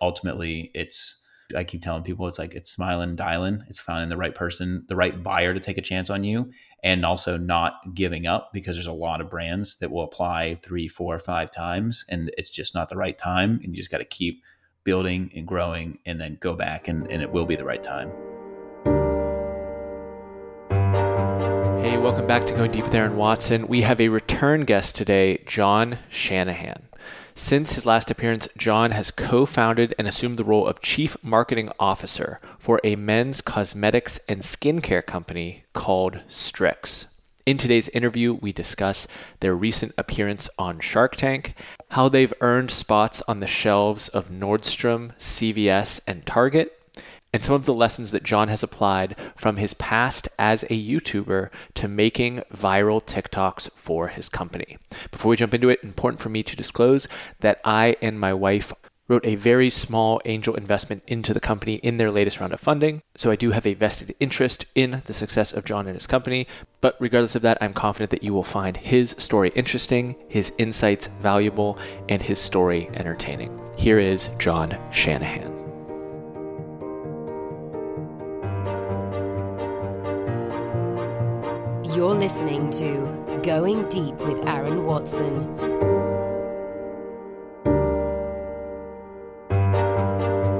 ultimately it's I keep telling people it's like it's smiling, dialing. It's finding the right person, the right buyer to take a chance on you, and also not giving up because there's a lot of brands that will apply three, four, five times, and it's just not the right time. And you just got to keep building and growing, and then go back, and, and it will be the right time. Hey, welcome back to Going Deep with Aaron Watson. We have a return guest today, John Shanahan. Since his last appearance, John has co founded and assumed the role of Chief Marketing Officer for a men's cosmetics and skincare company called Stryx. In today's interview, we discuss their recent appearance on Shark Tank, how they've earned spots on the shelves of Nordstrom, CVS, and Target, and some of the lessons that John has applied from his past as a YouTuber to making viral TikToks for his company. Before we jump into it, important for me to disclose that I and my wife wrote a very small angel investment into the company in their latest round of funding. So I do have a vested interest in the success of John and his company. But regardless of that, I'm confident that you will find his story interesting, his insights valuable, and his story entertaining. Here is John Shanahan. You're listening to Going Deep with Aaron Watson.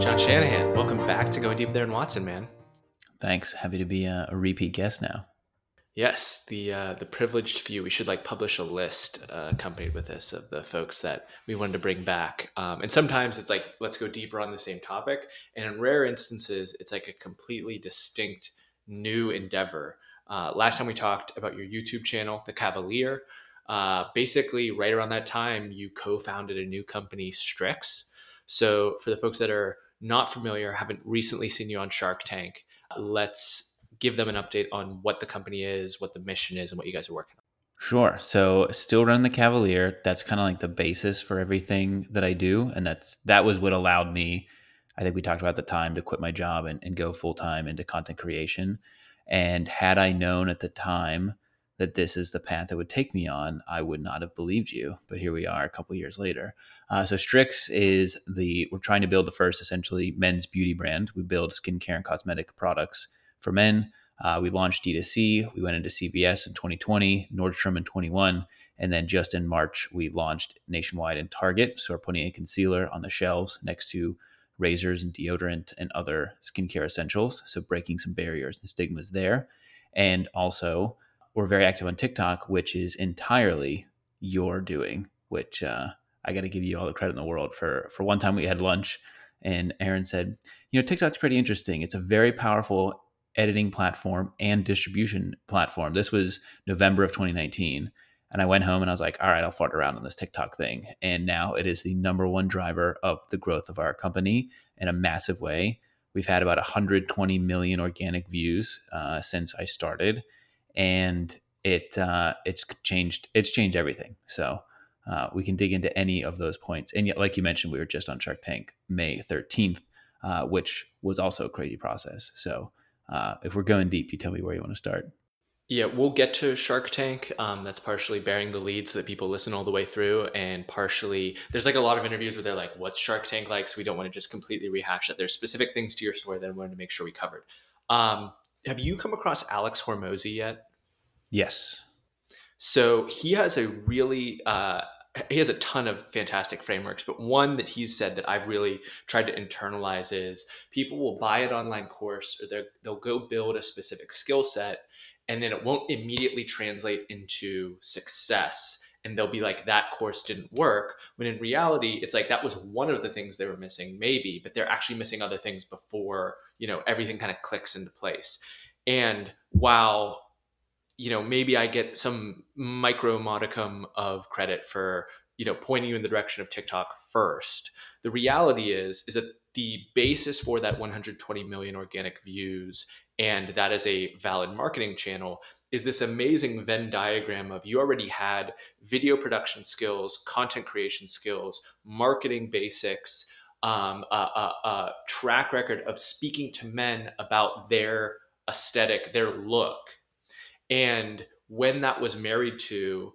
John Shanahan, welcome back to Going Deep with Aaron Watson, man. Thanks. Happy to be a, a repeat guest now. Yes, the uh, the privileged few. We should like publish a list uh, accompanied with this of the folks that we wanted to bring back. Um, and sometimes it's like let's go deeper on the same topic, and in rare instances, it's like a completely distinct new endeavor uh, last time we talked about your YouTube channel, The Kavalier. Uh, basically, right around that time, you co founded a new company, Stryx. So, for the folks that are not familiar, haven't recently seen you on Shark Tank, let's give them an update on what the company is, what the mission is, and what you guys are working on. Sure. So still run the Kavalier. That's kind of like the basis for everything that I do. And that's that was what allowed me, I think we talked about the time to quit my job and, and go full time into content creation. And had I known at the time that this is the path that would take me on, I would not have believed you. But here we are a couple years later. Uh, so Stryx is the, we're trying to build the first essentially men's beauty brand. We build skincare and cosmetic products for men. Uh, we launched D2C. We went into CVS in 2020, Nordstrom in 21. And then just in March, we launched nationwide in Target. So we're putting a concealer on the shelves next to razors and deodorant and other skincare essentials. So breaking some barriers and stigmas there. And also, we're very active on TikTok, which is entirely your doing, which uh, I got to give you all the credit in the world for. For one time, we had lunch, and Aaron said, "You know, TikTok's pretty interesting. It's a very powerful editing platform and distribution platform." This was November of 2019, and I went home and I was like, all right, I'll fart around on this TikTok thing. And now it is the number one driver of the growth of our company in a massive way. We've had about 120 million organic views uh, since I started, and it uh, it's changed it's changed everything. So uh, we can dig into any of those points. And yet, like you mentioned, we were just on Shark Tank May 13th, uh, which was also a crazy process. So uh, if we're going deep, you tell me where you want to start. Yeah, we'll get to Shark Tank. Um, that's partially bearing the lead so that people listen all the way through, and partially there's like a lot of interviews where they're like, "What's Shark Tank like?" So we don't want to just completely rehash that. There's specific things to your story that I wanted to make sure we covered. Um, have you come across Alex Hormozi yet? Yes. So he has a really uh, he has a ton of fantastic frameworks, but one that he's said that I've really tried to internalize is people will buy an online course or they'll go build a specific skill set and then it won't immediately translate into success. And they'll be like that course didn't work when in reality it's like that was one of the things they were missing maybe but they're actually missing other things before you know everything kind of clicks into place. And while you know maybe i get some micro modicum of credit for you know pointing you in the direction of tiktok first the reality is is that the basis for that 120 million organic views and that is a valid marketing channel is this amazing Venn diagram of you already had video production skills, content creation skills, marketing basics, um, a, a, a track record of speaking to men about their aesthetic, their look. And when that was married to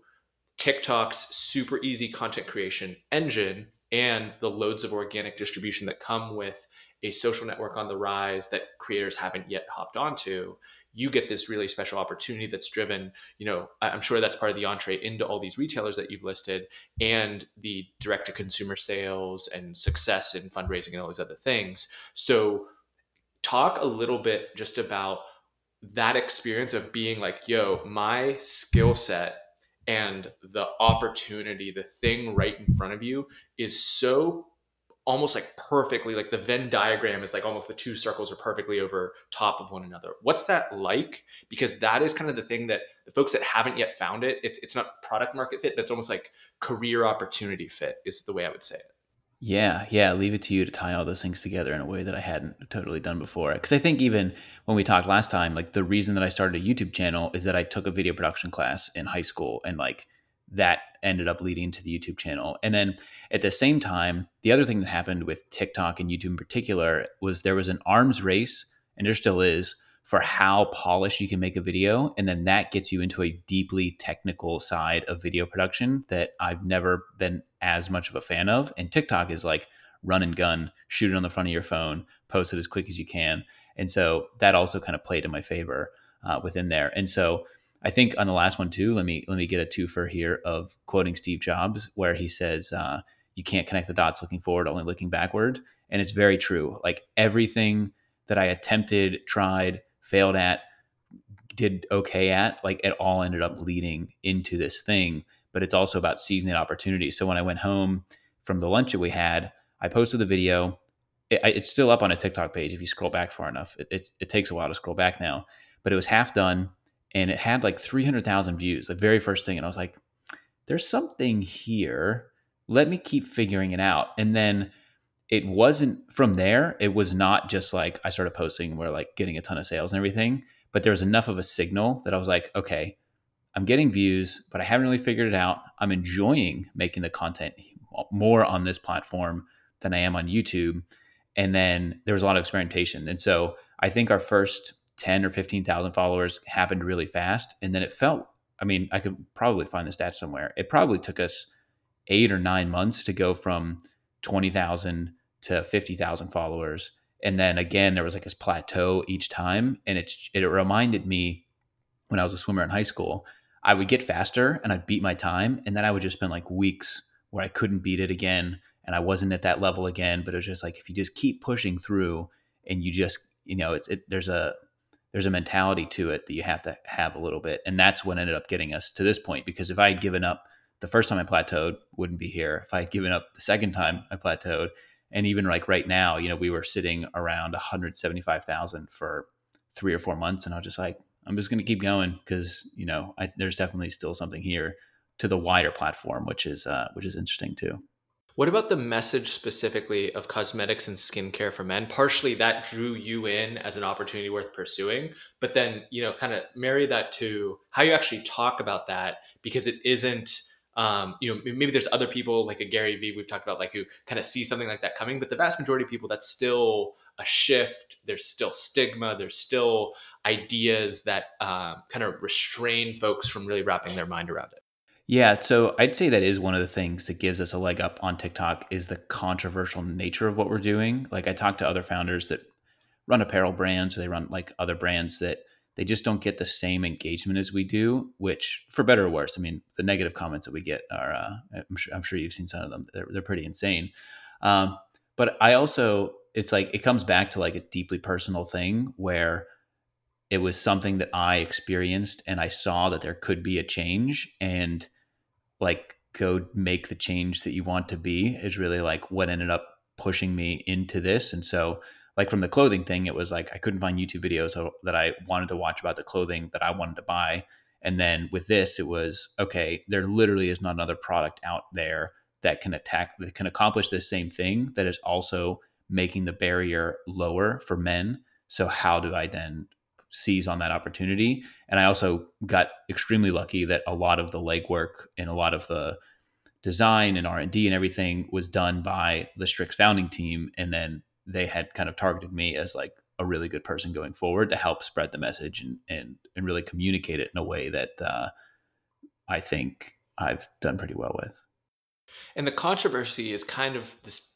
TikTok's super easy content creation engine and the loads of organic distribution that come with a social network on the rise that creators haven't yet hopped onto, you get this really special opportunity that's driven, you know, I'm sure that's part of the entree into all these retailers that you've listed and the direct to consumer sales and success in fundraising and all these other things. So, talk a little bit just about that experience of being like, yo, my skill set and the opportunity, the thing right in front of you is so almost like perfectly like the Venn diagram is like almost the two circles are perfectly over top of one another. What's that like? Because that is kind of the thing that the folks that haven't yet found it, it's, it's not product market fit, it's almost like career opportunity fit is the way I would say it. Yeah, yeah. Leave it to you to tie all those things together in a way that I hadn't totally done before. Because I think even when we talked last time, like the reason that I started a YouTube channel is that I took a video production class in high school, and like that ended up leading to the YouTube channel. And then at the same time, the other thing that happened with TikTok and YouTube in particular was there was an arms race, and there still is, for how polished you can make a video. And then that gets you into a deeply technical side of video production that I've never been as much of a fan of. And TikTok is like run and gun, shoot it on the front of your phone, post it as quick as you can. And so that also kind of played in my favor uh, within there. And so I think on the last one too, let me let me get a twofer here of quoting Steve Jobs, where he says, uh, "You can't connect the dots looking forward, only looking backward," and it's very true. Like everything that I attempted, tried, failed at, did okay at, like it all ended up leading into this thing. But it's also about seizing that opportunity. So when I went home from the lunch that we had, I posted the video. It, it's still up on a TikTok page if you scroll back far enough. It, it, it takes a while to scroll back now, but it was half done and it had like 300,000 views, the very first thing. And I was like, there's something here. Let me keep figuring it out. And then it wasn't from there. It was not just like I started posting where like getting a ton of sales and everything, but there was enough of a signal that I was like, okay, I'm getting views, but I haven't really figured it out. I'm enjoying making the content more on this platform than I am on YouTube. And then there was a lot of experimentation. And so I think our first 10 or 15,000 followers happened really fast. And then it felt, I mean, I could probably find the stats somewhere. It probably took us eight or nine months to go from 20,000 to 50,000 followers. And then again, there was like this plateau each time. And it's, it reminded me when I was a swimmer in high school, I would get faster and I'd beat my time. And then I would just spend like weeks where I couldn't beat it again. And I wasn't at that level again. But it was just like, if you just keep pushing through and you just, you know, it's, it, there's a, there's a mentality to it that you have to have a little bit. And that's what ended up getting us to this point. Because if I had given up the first time I plateaued, wouldn't be here. If I had given up the second time I plateaued, and even like right now, you know, we were sitting around 175,000 for three or four months. And I was just like, I'm just going to keep going because, you know, I, there's definitely still something here to the wider platform, which is, uh, which is interesting too. What about the message specifically of cosmetics and skincare for men? Partially that drew you in as an opportunity worth pursuing, but then, you know, kind of marry that to how you actually talk about that because it isn't, um, you know, maybe there's other people like a Gary Vee we've talked about, like who kind of see something like that coming, but the vast majority of people, that's still a shift. There's still stigma. There's still ideas that um, kind of restrain folks from really wrapping their mind around it. Yeah, so I'd say that is one of the things that gives us a leg up on TikTok is the controversial nature of what we're doing. Like I talk to other founders that run apparel brands or they run like other brands that they just don't get the same engagement as we do, which for better or worse, I mean, the negative comments that we get are, uh, I'm, sure, I'm sure you've seen some of them. They're, they're pretty insane. Um, but I also, it's like, it comes back to like a deeply personal thing where it was something that I experienced and I saw that there could be a change and like go make the change that you want to be is really like what ended up pushing me into this. And so, like from the clothing thing, it was like I couldn't find YouTube videos that I wanted to watch about the clothing that I wanted to buy. And then with this, it was okay, there literally is not another product out there that can attack, that can accomplish the same thing that is also making the barrier lower for men. So, how do I then seize on that opportunity. And I also got extremely lucky that a lot of the legwork and a lot of the design and R&D and everything was done by the Stryx founding team and then they had kind of targeted me as like a really good person going forward to help spread the message and and, and really communicate it in a way that uh, I think I've done pretty well with. And the controversy is kind of this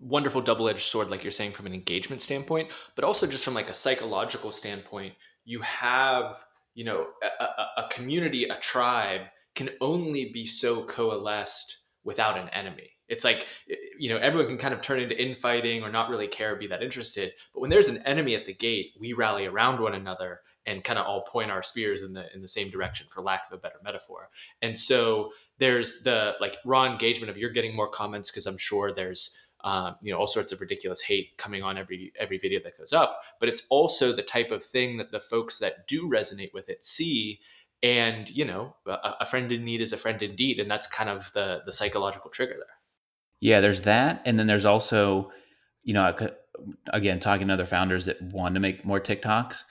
wonderful double-edged sword like you're saying from an engagement standpoint but also just from like a psychological standpoint you have you know a, a, a community a tribe can only be so coalesced without an enemy. It's like you know everyone can kind of turn into infighting or not really care be that interested but when there's an enemy at the gate we rally around one another and kind of all point our spears in the in the same direction for lack of a better metaphor. And so there's the like raw engagement of you're getting more comments because i'm sure there's um, you know all sorts of ridiculous hate coming on every every video that goes up but it's also the type of thing that the folks that do resonate with it see and you know a, a friend in need is a friend indeed and that's kind of the the psychological trigger there. Yeah there's that and then there's also you know again talking to other founders that want to make more tiktoks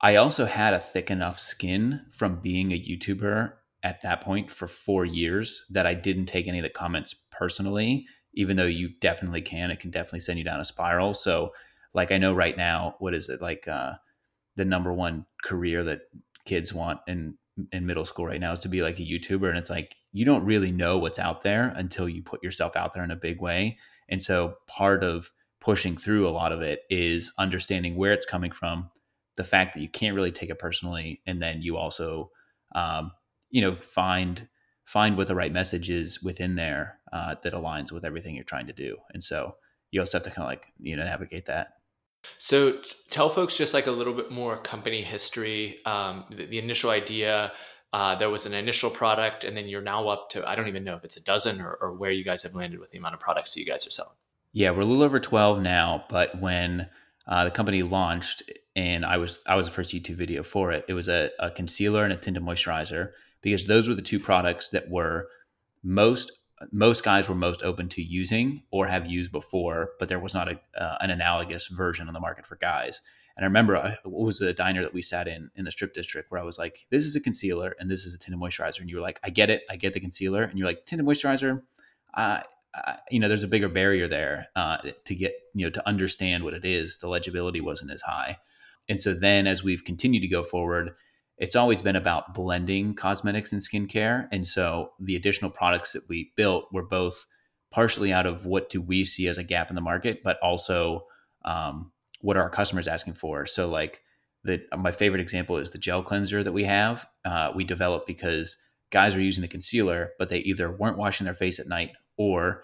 i also had a thick enough skin from being a youtuber at that point for four years that i didn't take any of the comments personally even though you definitely can, it can definitely send you down a spiral. So, like, I know right now, what is it like? Uh, the number one career that kids want in in middle school right now is to be like a YouTuber, and it's like you don't really know what's out there until you put yourself out there in a big way. And so, part of pushing through a lot of it is understanding where it's coming from, the fact that you can't really take it personally, and then you also, um, you know, find find what the right message is within there uh, that aligns with everything you're trying to do. And so you also have to kind of like, you know, navigate that. So tell folks just like a little bit more company history, um, the, the, initial idea. Uh, there was an initial product, and then you're now up to I don't even know if it's a dozen or, or where you guys have landed with the amount of products that you guys are selling. Yeah, we're a little over twelve now, but when uh, the company launched, and I was I was the first YouTube video for it. It was a, a concealer and a tinted moisturizer because those were the two products that were most most guys were most open to using or have used before, but there was not a, uh, an analogous version on the market for guys. And I remember uh, what was the diner that we sat in in the strip district where I was like, "This is a concealer and this is a tinted moisturizer," and you were like, "I get it, I get the concealer," and you're like, "Tinted moisturizer." Uh, uh, you know, there's a bigger barrier there uh, to get you know to understand what it is. The legibility wasn't as high, and so then as we've continued to go forward, it's always been about blending cosmetics and skincare. And so the additional products that we built were both partially out of what do we see as a gap in the market, but also um, what are our customers asking for. So like the my favorite example is the gel cleanser that we have. Uh, we developed because guys were using the concealer, but they either weren't washing their face at night or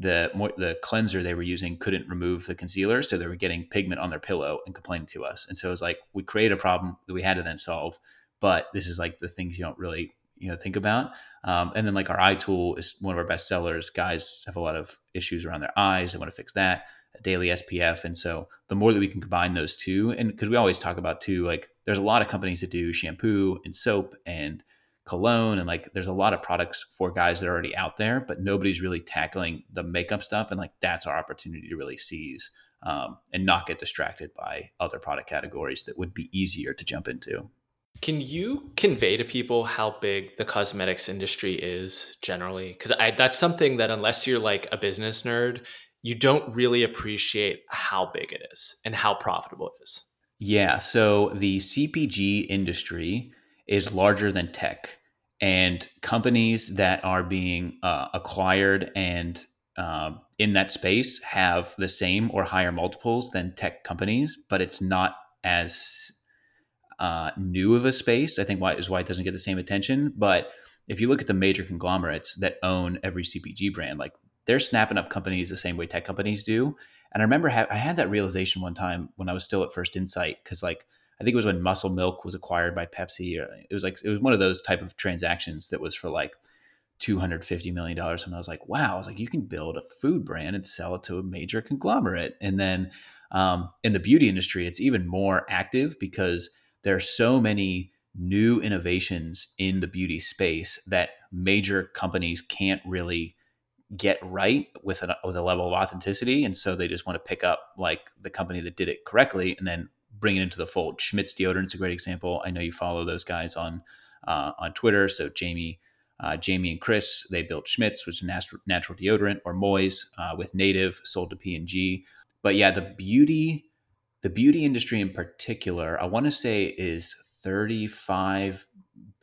the the cleanser they were using couldn't remove the concealer, so they were getting pigment on their pillow and complaining to us. And so it was like we created a problem that we had to then solve. But this is like the things you don't really you know think about. Um, and then like our eye tool is one of our best sellers. Guys have a lot of issues around their eyes; they want to fix that. daily SPF, and so the more that we can combine those two, and because we always talk about too, like there's a lot of companies that do shampoo and soap and cologne and like there's a lot of products for guys that are already out there but nobody's really tackling the makeup stuff and like that's our opportunity to really seize um, and not get distracted by other product categories that would be easier to jump into. Can you convey to people how big the cosmetics industry is generally? Because that's something that unless you're like a business nerd you don't really appreciate how big it is and how profitable it is. Yeah so the cpg industry is larger than tech and companies that are being uh, acquired and um, in that space have the same or higher multiples than tech companies, but it's not as uh, new of a space. I think why is why it doesn't get the same attention. But if you look at the major conglomerates that own every CPG brand, like they're snapping up companies the same way tech companies do. And I remember ha- I had that realization one time when I was still at First Insight because like I think it was when Muscle Milk was acquired by Pepsi. It was like it was one of those type of transactions that was for like two hundred fifty million dollars. And I was like, wow! I was like, you can build a food brand and sell it to a major conglomerate. And then um, in the beauty industry, it's even more active because there are so many new innovations in the beauty space that major companies can't really get right with a, with a level of authenticity and so they just want to pick up like the company that did it correctly and then bring it into the fold. Schmidt's deodorant's a great example. I know you follow those guys on uh, on Twitter. So Jamie, uh, Jamie and Chris, they built Schmidt's, which is natural, natural deodorant, or Moiz uh, with Native, sold to P and G. But yeah, the beauty, the beauty industry in particular, I want to say is thirty five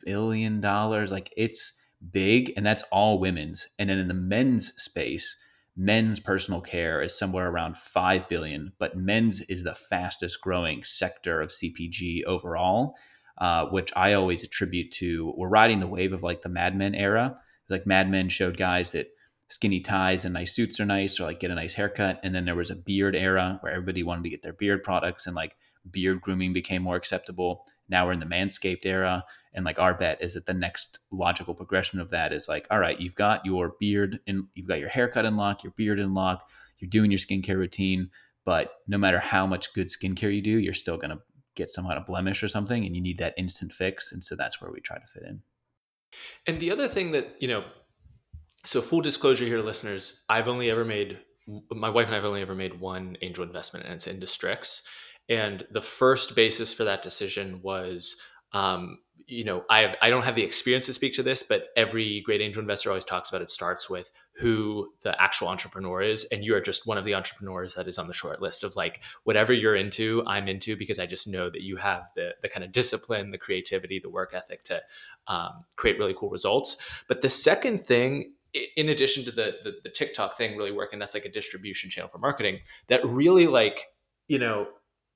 billion dollars. Like it's big, and that's all women's. And then in the men's space, men's personal care is somewhere around 5 billion, but men's is the fastest growing sector of CPG overall. Uh, which I always attribute to we're riding the wave of like the Mad Men era. Like Mad Men showed guys that skinny ties and nice suits are nice, or like get a nice haircut. And then there was a beard era where everybody wanted to get their beard products, and like beard grooming became more acceptable. Now we're in the manscaped era, and like our bet is that the next logical progression of that is like, all right, you've got your beard and you've got your haircut in lock, your beard in lock, you're doing your skincare routine, but no matter how much good skincare you do, you're still gonna get some kind of blemish or something and you need that instant fix. And so that's where we try to fit in. And the other thing that, you know, so full disclosure here, listeners, I've only ever made, my wife and I have only ever made one angel investment and it's into Stryx. And the first basis for that decision was um, you know, I have, I don't have the experience to speak to this, but every great angel investor always talks about it starts with who the actual entrepreneur is, and you are just one of the entrepreneurs that is on the short list of like whatever you're into, I'm into because I just know that you have the the kind of discipline, the creativity, the work ethic to um, create really cool results. But the second thing in addition to the, the, the TikTok thing really working, that's like a distribution channel for marketing that really like, you know,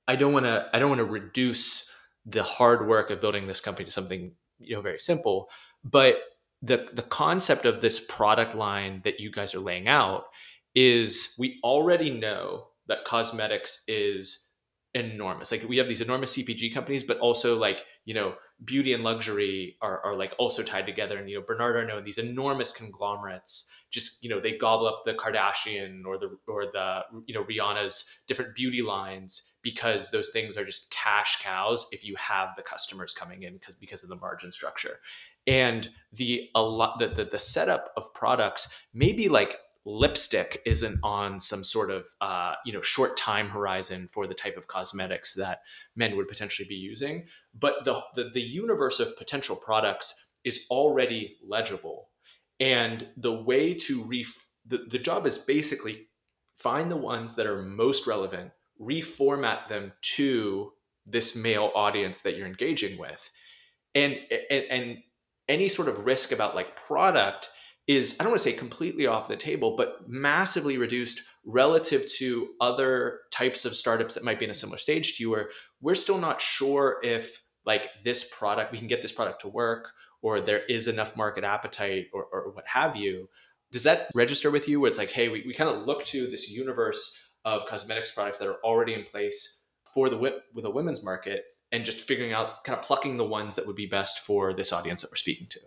I don't want to, I don't want to reduce the hard work of building this company to something you know very simple but the the concept of this product line that you guys are laying out is we already know that cosmetics is enormous. Like we have these enormous cpg companies but also like you know beauty and luxury are, are like also tied together. And you know bernard arnault and these enormous conglomerates just you know they gobble up the Kardashian or the or the you know Rihanna's different beauty lines because those things are just cash cows if you have the customers coming in because because of the margin structure. And the a lot the, the, the setup of products maybe like lipstick isn't on some sort of uh, you know short time horizon for the type of cosmetics that men would potentially be using but the, the, the universe of potential products is already legible and the way to ref the, the job is basically find the ones that are most relevant, reformat them to this male audience that you're engaging with. And, and, and any sort of risk about like product is I don't want to say completely off the table, but massively reduced relative to other types of startups that might be in a similar stage to you where we're still not sure if like this product we can get this product to work or there is enough market appetite or, or what have you. Does that register with you where it's like hey we, we kind of look to this universe of cosmetics products that are already in place for the with a women's market and just figuring out kind of plucking the ones that would be best for this audience that we're speaking to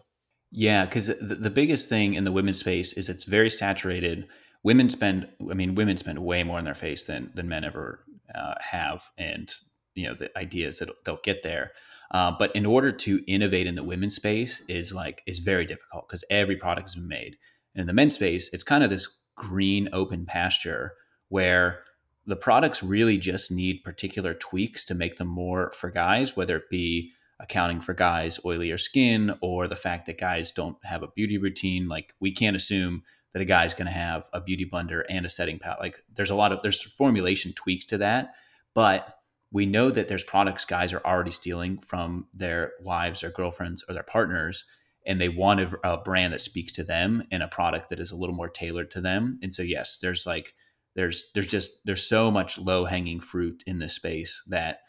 yeah because the, the biggest thing in the women's space is it's very saturated women spend i mean women spend way more in their face than than men ever uh, have and you know the idea is that they'll get there uh, but in order to innovate in the women's space is like is very difficult because every product has been made. And in the men's space, it's kind of this green open pasture where the products really just need particular tweaks to make them more for guys, whether it be accounting for guys' oilier skin or the fact that guys don't have a beauty routine. Like we can't assume that a guy's going to have a beauty blender and a setting powder. Like there's a lot of there's formulation tweaks to that, but we know that there's products guys are already stealing from their wives or girlfriends or their partners and they want a, a, brand that speaks to them and a product that is a little more tailored to them and so yes there's like there's there's just there's so much low hanging fruit in this space that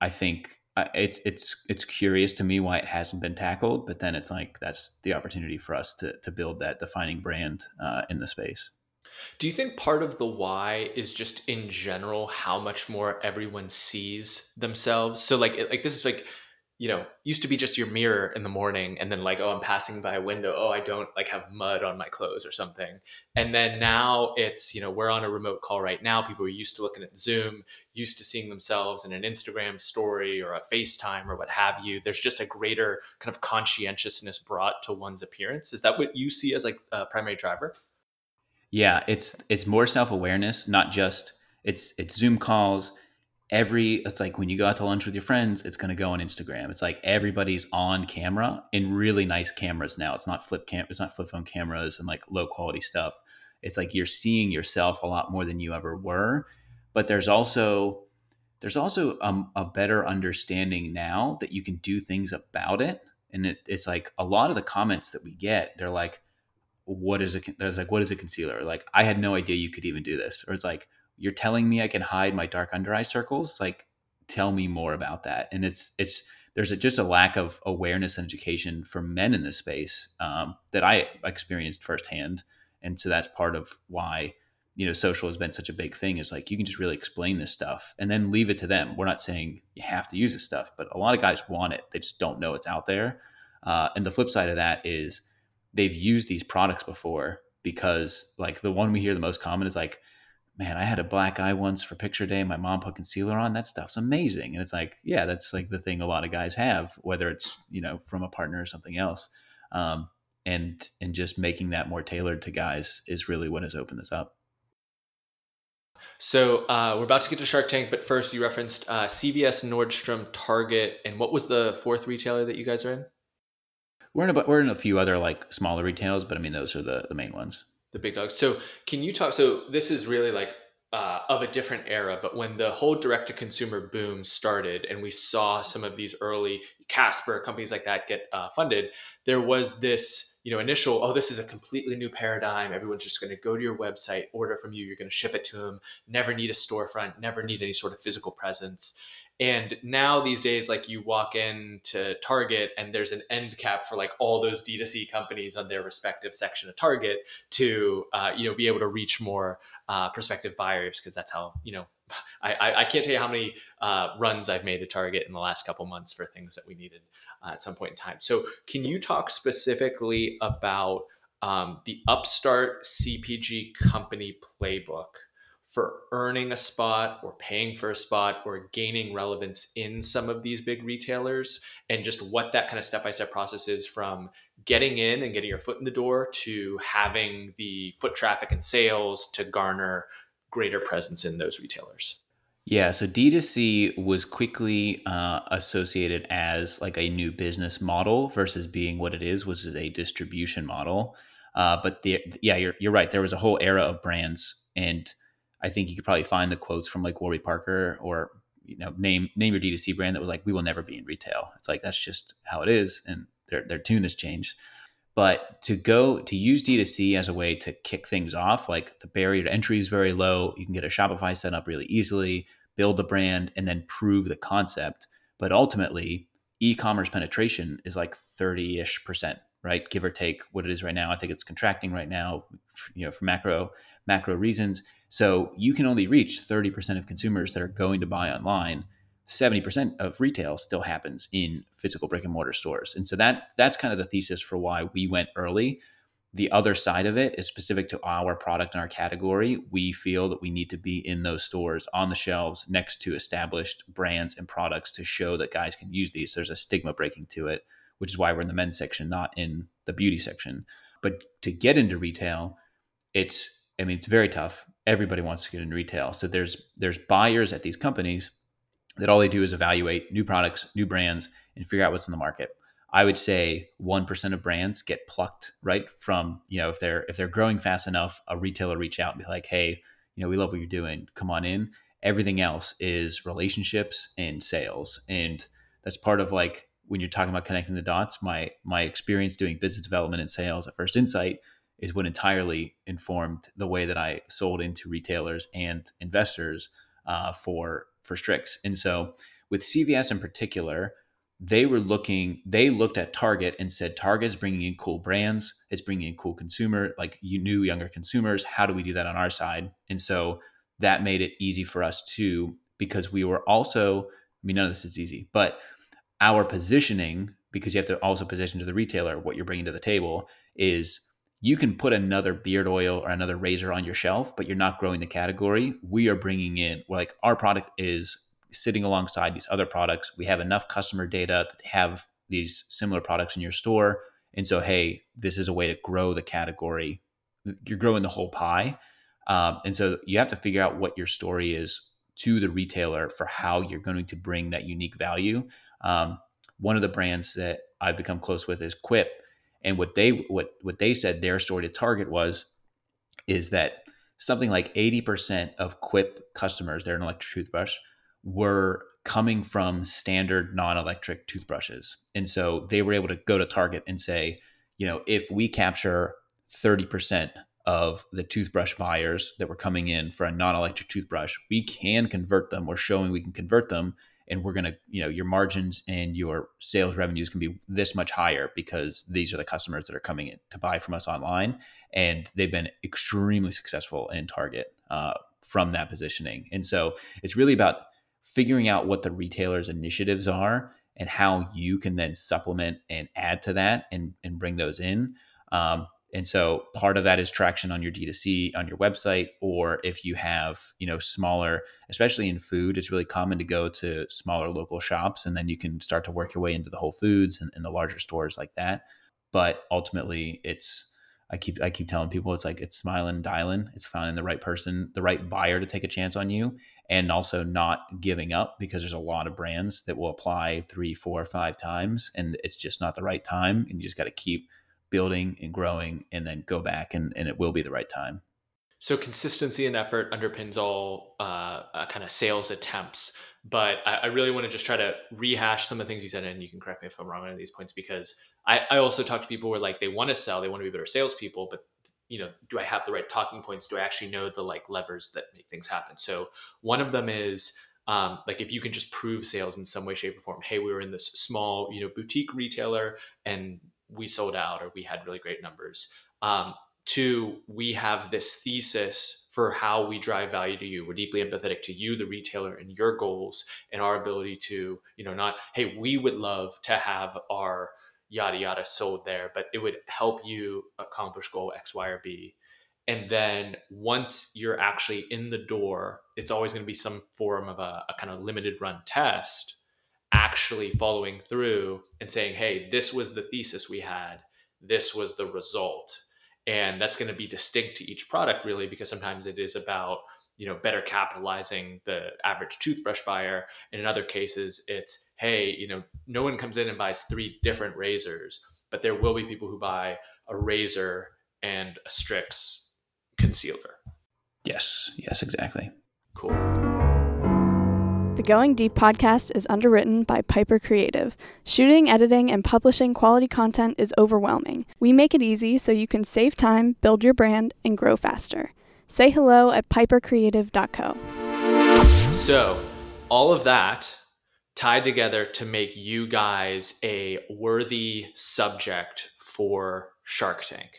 i think it's it's it's curious to me why it hasn't been tackled but then it's like that's the opportunity for us to to build that defining brand uh, in the space do you think part of the why is just in general how much more everyone sees themselves? So like like this is like you know used to be just your mirror in the morning and then like oh i'm passing by a window. Oh i don't like have mud on my clothes or something. And then now it's you know we're on a remote call right now. People are used to looking at zoom used to seeing themselves in an instagram story or a facetime or what have you. There's just a greater kind of conscientiousness brought to one's appearance. Is that what you see as like a primary driver? Yeah, it's it's more self awareness, not just it's it's Zoom calls. Every it's like when you go out to lunch with your friends, it's going to go on Instagram. It's like everybody's on camera in really nice cameras now. It's not flip cam, it's not flip phone cameras and like low quality stuff. It's like you're seeing yourself a lot more than you ever were. But there's also there's also um, a better understanding now that you can do things about it And it, it's like a lot of the comments that we get, they're like, what is a there's like what is a concealer like i had no idea you could even do this or it's like you're telling me i can hide my dark under eye circles like tell me more about that. And it's it's there's a, just a lack of awareness and education for men in this space um, that i experienced firsthand. And so that's part of why you know social has been such a big thing is like you can just really explain this stuff and then leave it to them. We're not saying you have to use this stuff but a lot of guys want it. They just don't know it's out there. Uh, and the flip side of that is they've used these products before because like the one we hear the most common is like man i had a black eye once for picture day my mom put concealer on that stuff's amazing and it's like yeah that's like the thing a lot of guys have whether it's you know from a partner or something else um, and and just making that more tailored to guys is really what has opened this up so uh, we're about to get to Shark Tank, but first you referenced uh, CVS, Nordstrom, Target, and what was the fourth retailer that you guys are in? We're in a we're in a few other like smaller retails, but I mean those are the the main ones. The big dogs. So can you talk? So this is really like uh, of a different era, but when the whole direct to consumer boom started, and we saw some of these early Casper companies like that get uh, funded, there was this you know initial oh this is a completely new paradigm. Everyone's just going to go to your website, order from you, you're going to ship it to them, never need a storefront, never need any sort of physical presence. And now these days, like you walk into Target and there's an end cap for like all those D2C companies on their respective section of Target to, uh, you know, be able to reach more uh, prospective buyers because that's how, you know, I, I can't tell you how many uh, runs I've made to Target in the last couple months for things that we needed uh, at some point in time. So can you talk specifically about um, the Upstart CPG company playbook? for earning a spot or paying for a spot or gaining relevance in some of these big retailers and just what that kind of step by step process is from getting in and getting your foot in the door to having the foot traffic and sales to garner greater presence in those retailers. Yeah, so D2C was quickly uh, associated as like a new business model versus being what it is, which is a distribution model. Uh, but the, yeah, you're, you're right. There was a whole era of brands and I think you could probably find the quotes from like Warby Parker or you know name name your D2C brand that was like we will never be in retail. It's like that's just how it is, and their their tune has changed. But to go to use D2C as a way to kick things off, like the barrier to entry is very low. You can get a Shopify set up really easily, build a brand, and then prove the concept. But ultimately, e-commerce penetration is like 30-ish percent, right? Give or take what it is right now. I think it's contracting right now, you know, for macro macro reasons. So you can only reach 30% of consumers that are going to buy online. 70% of retail still happens in physical brick and mortar stores. And so that that's kind of the thesis for why we went early. The other side of it is specific to our product and our category. We feel that we need to be in those stores on the shelves next to established brands and products to show that guys can use these. There's a stigma breaking to it, which is why we're in the men's section, not in the beauty section. But to get into retail, it's I mean, it's very tough. Everybody wants to get into retail. So there's there's buyers at these companies that all they do is evaluate new products, new brands, and figure out what's in the market. I would say one percent of brands get plucked right from you know if they're if they're growing fast enough, a retailer reach out and be like, hey, you know, we love what you're doing, come on in. Everything else is relationships and sales, and that's part of like when you're talking about connecting the dots. My my experience doing business development and sales at First Insight is what entirely informed the way that I sold into retailers and investors uh, for for Stryx. And so with CVS in particular, they were looking they looked at Target and said Target is bringing in cool brands, it's bringing in cool consumer like you new younger consumers. How do we do that on our side? And so that made it easy for us too because we were also I mean none of this is easy, but our positioning because you have to also position to the retailer what you're bringing to the table is you can put another beard oil or another razor on your shelf, but you're not growing the category. We are bringing in, we're like our product is sitting alongside these other products. We have enough customer data to have these similar products in your store. And so, hey, this is a way to grow the category. You're growing the whole pie. Um, and so you have to figure out what your story is to the retailer for how you're going to bring that unique value. Um, one of the brands that I've become close with is Quip and what they what what they said their story to target was is that something like 80% of Quip customers, they're an electric toothbrush, were coming from standard non-electric toothbrushes. And so they were able to go to Target and say, you know, if we capture 30% of the toothbrush buyers that were coming in for a non-electric toothbrush, we can convert them. We're showing we can convert them and we're going to, you know, your margins and your sales revenues can be this much higher because these are the customers that are coming in to buy from us online. And they've been extremely successful in Target uh, from that positioning. And so it's really about figuring out what the retailer's initiatives are and how you can then supplement and add to that and, and bring those in. Um, and so part of that is traction on your D2C on your website, or if you have, you know, smaller, especially in food, it's really common to go to smaller local shops and then you can start to work your way into the Whole Foods and, and the larger stores like that. But ultimately it's I keep I keep telling people it's like it's smiling, dialing. It's finding the right person, the right buyer to take a chance on you, and also not giving up because there's a lot of brands that will apply three, four, five times, and it's just not the right time. And you just got to keep building and growing, and then go back, and and it will be the right time. So consistency and effort underpins all uh, uh, kind of sales attempts. But I, I, really want to just try to rehash some of the things you said, and you can correct me if I'm wrong on these points because I, I also talk to people where like they want to sell, they want to be better salespeople, but you know, do I have the right talking points? Do I actually know the like levers that make things happen? So one of them is um, like if you can just prove sales in some way, shape, or form. Hey, we were in this small, you know, boutique retailer and we sold out, or we had really great numbers. Um, two, we have this thesis for how we drive value to you. We're deeply empathetic to you, the retailer, and your goals and our ability to, you know, not, hey, we would love to have our yada yada sold there, but it would help you accomplish goal X, Y, or B. And then once you're actually in the door, it's always going to be some form of a, a kind of limited run test, actually following through and saying, hey, this was the thesis we had, this was the result. And that's going to be distinct to each product really because sometimes it is about you know better capitalizing the average toothbrush buyer. And in other cases it's hey you know no one comes in and buys three different razors but there will be people who buy a razor and a stryx concealer. Yes. Yes exactly. Cool the Going Deep podcast is underwritten by Piper Creative. Shooting, editing, and publishing quality content is overwhelming. We make it easy so you can save time, build your brand, and grow faster. Say hello at pipercreative.co. So, all of that tied together to make you guys a worthy subject for Shark Tank.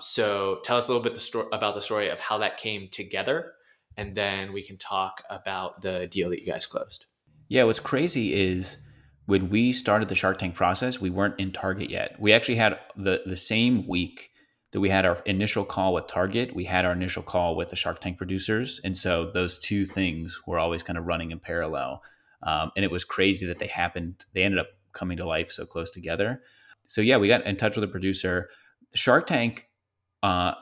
So, tell us a little bit the sto- about the story of how that came together and then we can talk about the deal that you guys closed. Yeah, what's crazy is when we started the Shark Tank process, we weren't in Target yet. We actually had the the same week that we had our initial call with Target, we had our initial call with the Shark Tank producers, and so those two things were always kind of running in parallel. Um, and it was crazy that they happened. They ended up coming to life so close together. So yeah, we got in touch with the producer. Shark Tank uh,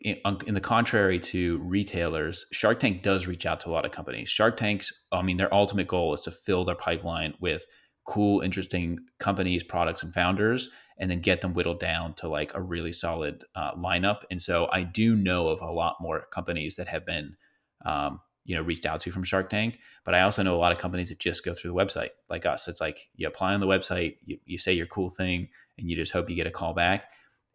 in, in, the contrary to retailers, Shark Tank does reach out to a lot of companies. Shark Tanks, I mean, their ultimate goal is to fill their pipeline with cool, interesting companies, products, and founders, and then get them whittled down to like a really solid uh, lineup. And so I do know of a lot more companies that have been, um, you know, reached out to from Shark Tank. But I also know a lot of companies that just go through the website, like us. It's like you apply on the website, you, you say your cool thing, and you just hope you get a call back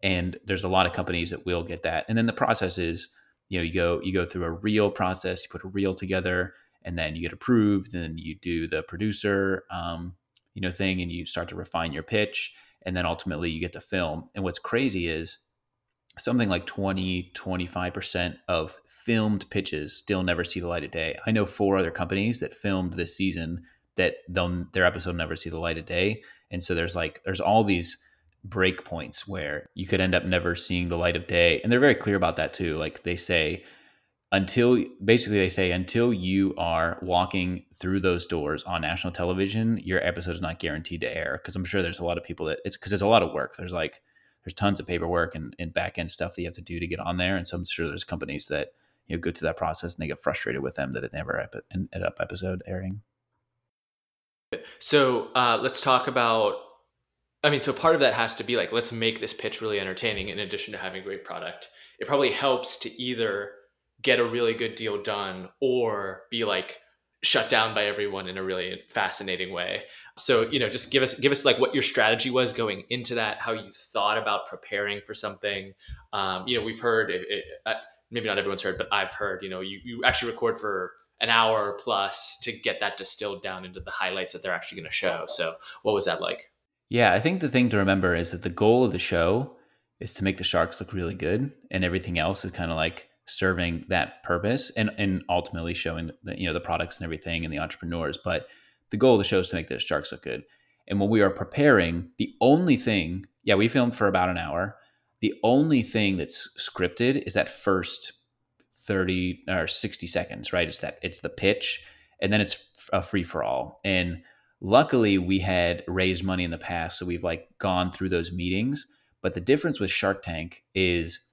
and there's a lot of companies that will get that and then the process is you know you go you go through a reel process you put a reel together and then you get approved and then you do the producer um, you know thing and you start to refine your pitch and then ultimately you get to film and what's crazy is something like 20 25% of filmed pitches still never see the light of day. I know four other companies that filmed this season that they'll their episode never see the light of day and so there's like there's all these break points where you could end up never seeing the light of day. And they're very clear about that too. Like they say, until basically they say until you are walking through those doors on national television, your episode is not guaranteed to air. Because I'm sure there's a lot of people that it's because it's a lot of work. There's like there's tons of paperwork and, and back end stuff that you have to do to get on there. And so I'm sure there's companies that you know go through that process and they get frustrated with them that it never ended up episode airing. So uh, let's talk about I mean, so part of that has to be like, let's make this pitch really entertaining in addition to having great product. It probably helps to either get a really good deal done or be like, shut down by everyone in a really fascinating way. So, you know, just give us give us like what your strategy was going into that, how you thought about preparing for something. Um, you know, we've heard it, it, uh, maybe not everyone's heard, but I've heard, you know, you you actually record for an hour plus to get that distilled down into the highlights that they're actually going to show. So, what was that like? Yeah, I think the thing to remember is that the goal of the show is to make the sharks look really good, and everything else is kind of like serving that purpose and and ultimately showing the, you know the products and everything and the entrepreneurs. But the goal of the show is to make the sharks look good. And when we are preparing, the only thing, yeah, we filmed for about an hour. The only thing that's scripted is that first 30 or 60 seconds, right? It's that it's the pitch and then it's a free for all. And luckily we had raised money in the past, so we've like gone through those meetings. But the difference with Shark Tank is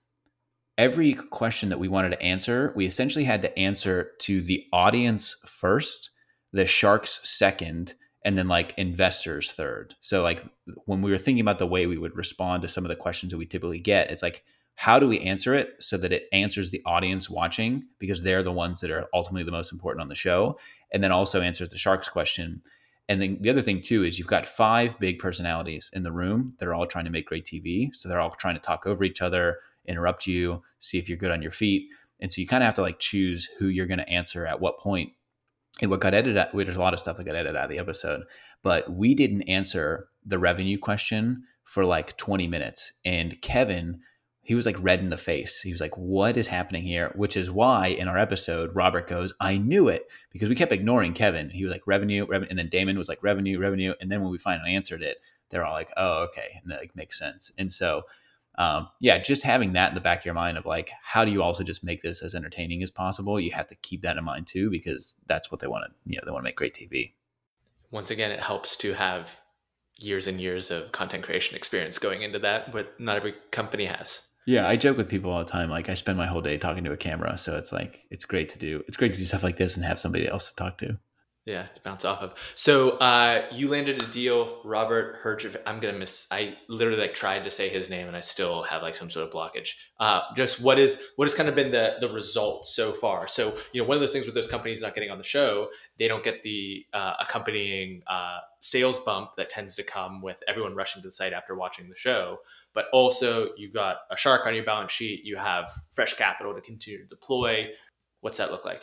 every question that we wanted to answer, we essentially had to answer to the audience first, the sharks second, and then like investors third. So like when we were thinking about the way we would respond to some of the questions that we typically get, it's like how do we answer it so that it answers the audience watching because they're the ones that are ultimately the most important on the show and then also answers the sharks question and then the other thing too is you've got five big personalities in the room that are all trying to make great tv so they're all trying to talk over each other interrupt you see if you're good on your feet. And so you kind of have to like choose who you're going to answer at what point. And what got edited out, there's a lot of stuff that got edited out of the episode but we didn't answer the revenue question for like 20 minutes. And kevin he was like red in the face. He was like, What is happening here? Which is why in our episode, Robert goes, I knew it because we kept ignoring Kevin. He was like, Revenue, revenue. And then Daymond was like, Revenue, revenue. And then when we finally answered it, they're all like, Oh, okay. And that like makes sense. And so, um, yeah, just having that in the back of your mind of like, how do you also just make this as entertaining as possible? You have to keep that in mind too, because that's what they want to, you know, they want to make great TV. Once again, it helps to have years and years of content creation experience going into that, but not every company has. Yeah, I joke with people all the time. Like I spend my whole day talking to a camera, so it's like it's great to do. It's great to do stuff like this and have somebody else to talk to. Yeah, to bounce off of. So uh, you landed a deal, Robert Herjavec. I'm gonna miss. I literally like tried to say his name, and I still have like some sort of blockage. Uh, just what is what has kind of been the the result so far? So you know, one of those things with those companies not getting on the show, they don't get the uh, accompanying uh, sales bump that tends to come with everyone rushing to the site after watching the show. But also, you've got a shark on your balance sheet. You have fresh capital to continue to deploy. What's that look like?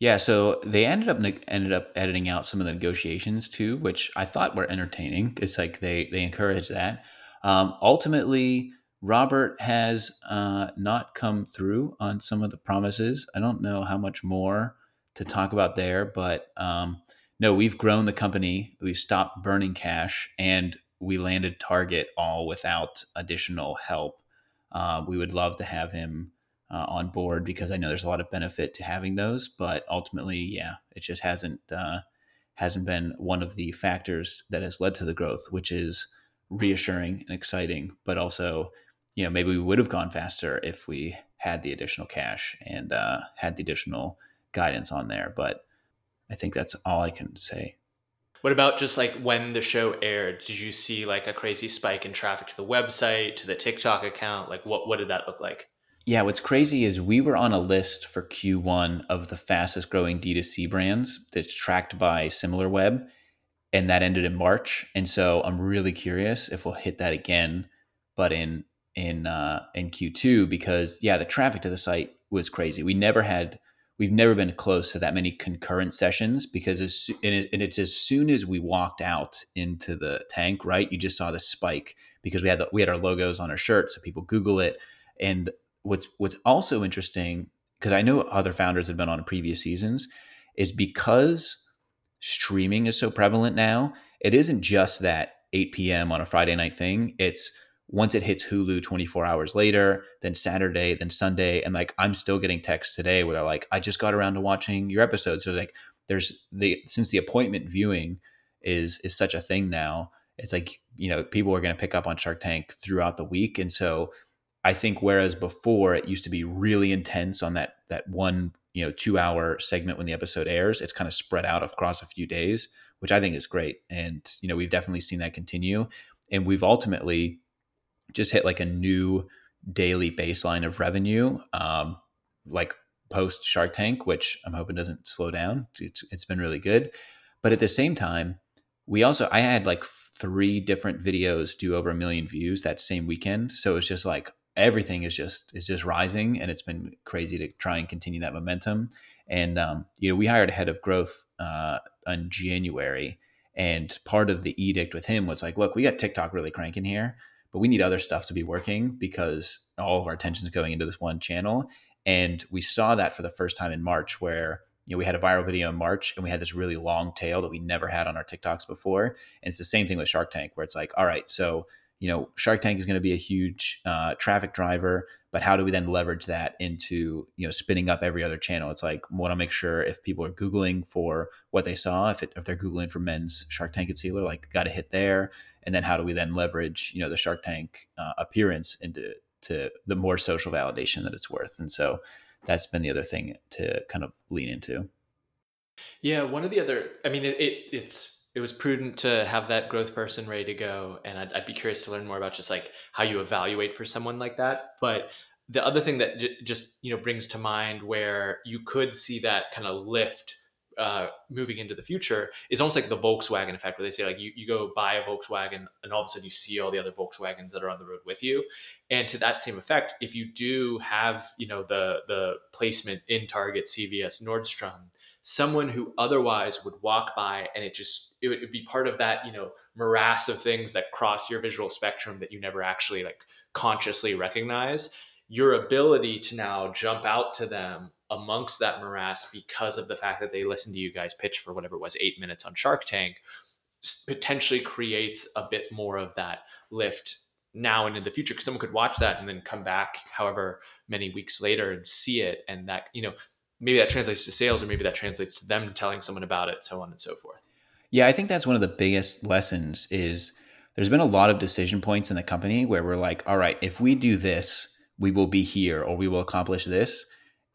Yeah, so they ended up ended up editing out some of the negotiations too, which I thought were entertaining. It's like they they encourage that. Um, ultimately, Robert has uh, not come through on some of the promises. I don't know how much more to talk about there, but um, no, we've grown the company. We've stopped burning cash, and we landed Target all without additional help. Uh, we would love to have him uh, on board because I know there's a lot of benefit to having those. But ultimately, yeah, it just hasn't uh, hasn't been one of the factors that has led to the growth, which is reassuring and exciting. But also, you know, maybe we would have gone faster if we had the additional cash and uh, had the additional guidance on there. But I think that's all I can say. What about just like when the show aired? Did you see like a crazy spike in traffic to the website, to the TikTok account? Like what what did that look like? Yeah, what's crazy is we were on a list for Q1 of the fastest growing D2C brands that's tracked by SimilarWeb, and that ended in March. And so I'm really curious if we'll hit that again, but in in uh, in Q2 because yeah, the traffic to the site was crazy. We never had we've never been close to that many concurrent sessions because as, and it's as soon as we walked out into the tank, right? You just saw the spike because we had the, we had our logos on our shirt, so people Google it, and what's what's also interesting because I know other founders have been on previous seasons is because streaming is so prevalent now. It isn't just that 8 p.m. on a Friday night thing. It's once it hits Hulu 24 hours later, then Saturday, then Sunday, and like I'm still getting texts today where they're like, I just got around to watching your episodes. So like there's the since the appointment viewing is is such a thing now, it's like, you know, people are gonna pick up on Shark Tank throughout the week. And so I think whereas before it used to be really intense on that that one you know two hour segment when the episode airs, it's kind of spread out across a few days, which I think is great. And you know we've definitely seen that continue, and we've ultimately just hit like a new daily baseline of revenue, um, like post Shark Tank, which I'm hoping doesn't slow down. It's it's been really good, but at the same time, we also I had like three different videos do over a million views that same weekend. So it's just like everything is just is just rising, and it's been crazy to try and continue that momentum. And um, you know, we hired a head of growth uh, in January, and part of the edict with him was like, look, we got TikTok really cranking here, but we need other stuff to be working because all of our attention is going into this one channel. And we saw that for the first time in March, where you know we had a viral video in March, and we had this really long tail that we never had on our TikToks before. And it's the same thing with Shark Tank, where it's like, all right, so you know, Shark Tank is going to be a huge uh, traffic driver, but how do we then leverage that into you know spinning up every other channel? It's like want to make sure if people are googling for what they saw, if it, if they're googling for men's Shark Tank concealer, like got to hit there, and then how do we then leverage you know the Shark Tank uh, appearance into to the more social validation that it's worth? And so that's been the other thing to kind of lean into. Yeah, one of the other, I mean, it, it it's it was prudent to have that growth person ready to go and I'd, I'd, be curious to learn more about just like how you evaluate for someone like that but the other thing that j- just you know brings to mind where you could see that kind of lift uh, moving into the future is almost like the Volkswagen effect, where they say like you, you go buy a Volkswagen and all of a sudden you see all the other Volkswagens that are on the road with you. And to that same effect, if you do have you know the the placement in Target, CVS, Nordstrom, someone who otherwise would walk by and it just it would be part of that you know morass of things that cross your visual spectrum that you never actually like consciously recognize your ability to now jump out to them amongst that morass because of the fact that they listened to you guys pitch for whatever it was eight minutes on shark tank potentially creates a bit more of that lift now and in the future because someone could watch that and then come back however many weeks later and see it and that you know maybe that translates to sales or maybe that translates to them telling someone about it so on and so forth. Yeah i think that's one of the biggest lessons is there's been a lot of decision points in the company where we're like all right if we do this we will be here or we will accomplish this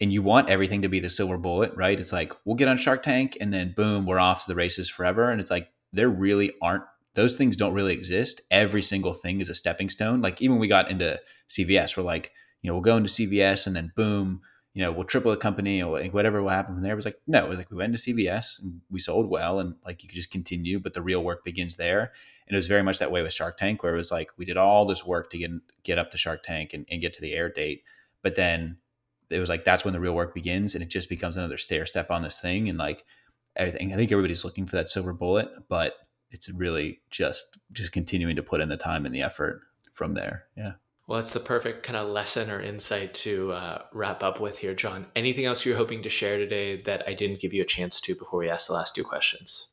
and you want everything to be the silver bullet right it's like we'll get on shark tank and then boom we're off to the races forever and it's like there really aren't those things don't really exist every single thing is a stepping stone like even we got into cvs we're like you know we'll go into cvs and then boom you know, we'll triple the company or like whatever will happen from there. It was like, no, it was like we went to CVS and we sold well and like you could just continue, but the real work begins there. And it was very much that way with Shark Tank, where it was like we did all this work to get get up to Shark Tank and, and get to the air date. But then it was like that's when the real work begins and it just becomes another stair step on this thing. And like everything I think everybody's looking for that silver bullet, but it's really just just continuing to put in the time and the effort from there. Yeah. Well, that's the perfect kind of lesson or insight to uh, wrap up with here, John. Anything else you're hoping to share today that I didn't give you a chance to before we ask the last two questions?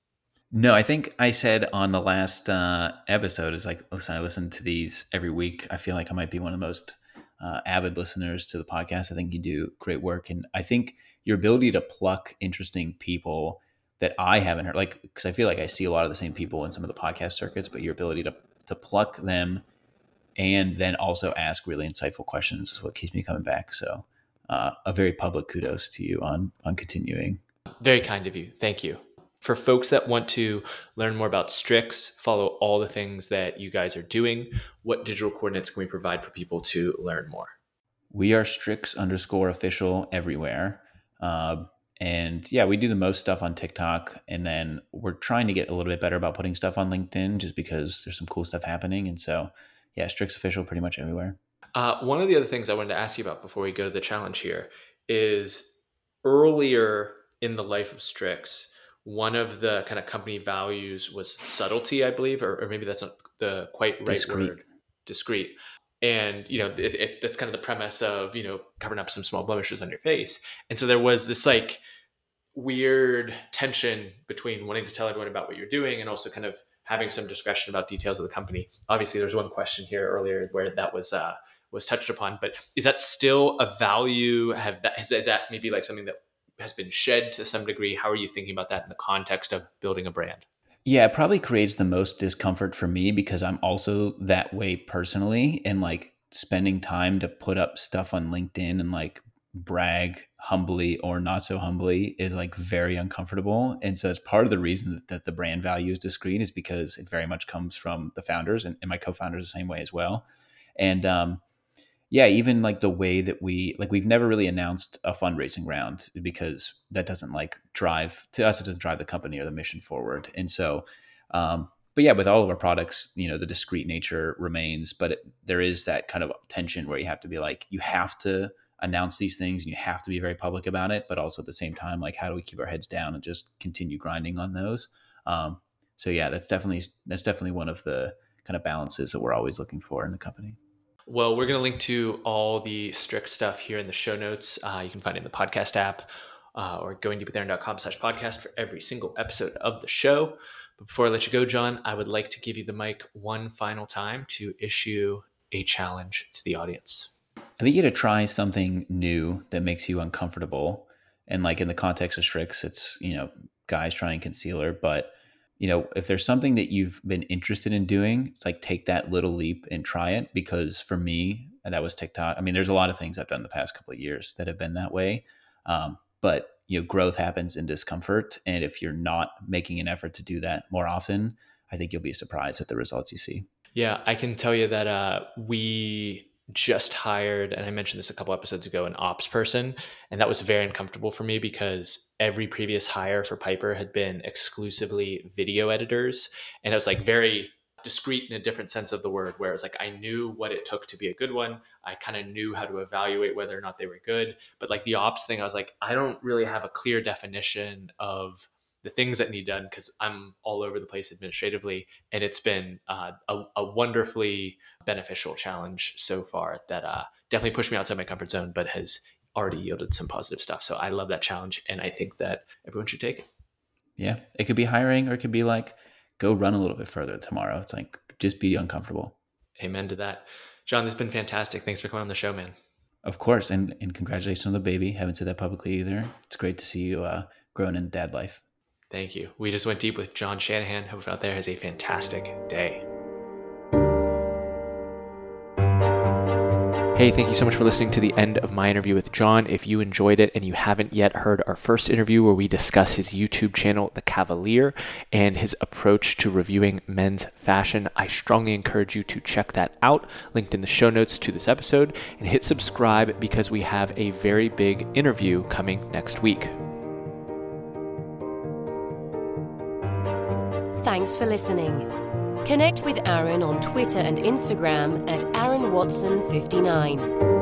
No, I think I said on the last uh, episode is like, listen, I listen to these every week. I feel like I might be one of the most uh, avid listeners to the podcast. I think you do great work, and I think your ability to pluck interesting people that I haven't heard, like, because I feel like I see a lot of the same people in some of the podcast circuits, but your ability to to pluck them and then also ask really insightful questions is what keeps me coming back. So, uh, a very public kudos to you on on continuing. Very kind of you. Thank you. For folks that want to learn more about Stryx, follow all the things that you guys are doing, what digital coordinates can we provide for people to learn more? We are Stryx underscore official everywhere. Uh, and yeah, we do the most stuff on TikTok. And then we're trying to get a little bit better about putting stuff on LinkedIn just because there's some cool stuff happening. And so yeah, Stryx official pretty much everywhere. Uh, one of the other things I wanted to ask you about before we go to the challenge here is earlier in the life of Stryx, one of the kind of company values was subtlety, I believe, or, or maybe that's not the quite right discreet. word, discreet. And you know, it, it, that's kind of the premise of you know covering up some small blemishes on your face. And so there was this like weird tension between wanting to tell everyone about what you're doing and also kind of having some discretion about details of the company. Obviously, there's one question here earlier where that was uh, was touched upon, but is that still a value? Have that is, is that maybe like something that has been shed to some degree? How are you thinking about that in the context of building a brand? Yeah, it probably creates the most discomfort for me because I'm also that way personally and like spending time to put up stuff on LinkedIn and like brag humbly or not so humbly is like very uncomfortable. And so it's part of the reason that, the brand value is discreet is because it very much comes from the founders and, and my co-founders the same way as well. And um, yeah, even like the way that we like we've never really announced a fundraising round because that doesn't like drive to us it doesn't drive the company or the mission forward. And so um but yeah, with all of our products, you know, the discrete nature remains, but it, there is that kind of tension where you have to be like you have to announce these things and you have to be very public about it, but also at the same time like how do we keep our heads down and just continue grinding on those? Um so yeah, that's definitely that's definitely one of the kind of balances that we're always looking for in the company. Well, we're going to link to all the Stryx stuff here in the show notes. Uh, you can find it in the podcast app uh, or goingdeepwithaaron.com slash podcast for every single episode of the show. But before I let you go, John, I would like to give you the mic one final time to issue a challenge to the audience. I think you to try something new that makes you uncomfortable. And like in the context of Stryx, it's, you know, guys trying concealer, but you know, if there's something that you've been interested in doing, it's like take that little leap and try it. Because for me, that was TikTok. I mean, there's a lot of things I've done the past couple of years that have been that way. Um, but you know, growth happens in discomfort, and if you're not making an effort to do that more often, I think you'll be surprised at the results you see. Yeah, I can tell you that uh, we just hired, and I mentioned this a couple episodes ago, an ops person. And that was very uncomfortable for me because every previous hire for Piper had been exclusively video editors. And it was like very discreet in a different sense of the word, where it's like I knew what it took to be a good one. I kind of knew how to evaluate whether or not they were good. But like the ops thing, I was like, I don't really have a clear definition of the things that need done because I'm all over the place administratively, and it's been uh, a, a, wonderfully beneficial challenge so far that uh, definitely pushed me outside my comfort zone, but has already yielded some positive stuff. So I love that challenge, and I think that everyone should take it. Yeah, it could be hiring, or it could be like go run a little bit further tomorrow. It's like just be uncomfortable. Amen to that, John. This has been fantastic. Thanks for coming on the show, man. Of course, and and congratulations on the baby. Haven't said that publicly either. It's great to see you uh, growing in dad life. Thank you. We just went deep with John Shanahan. Hope out there has a fantastic day. Hey, thank you so much for listening to the end of my interview with John. If you enjoyed it and you haven't yet heard our first interview where we discuss his YouTube channel, The Kavalier, and his approach to reviewing men's fashion, I strongly encourage you to check that out, linked in the show notes to this episode, and hit subscribe because we have a very big interview coming next week. Thanks for listening. Connect with Aaron on Twitter and Instagram at Aaron Watson 59.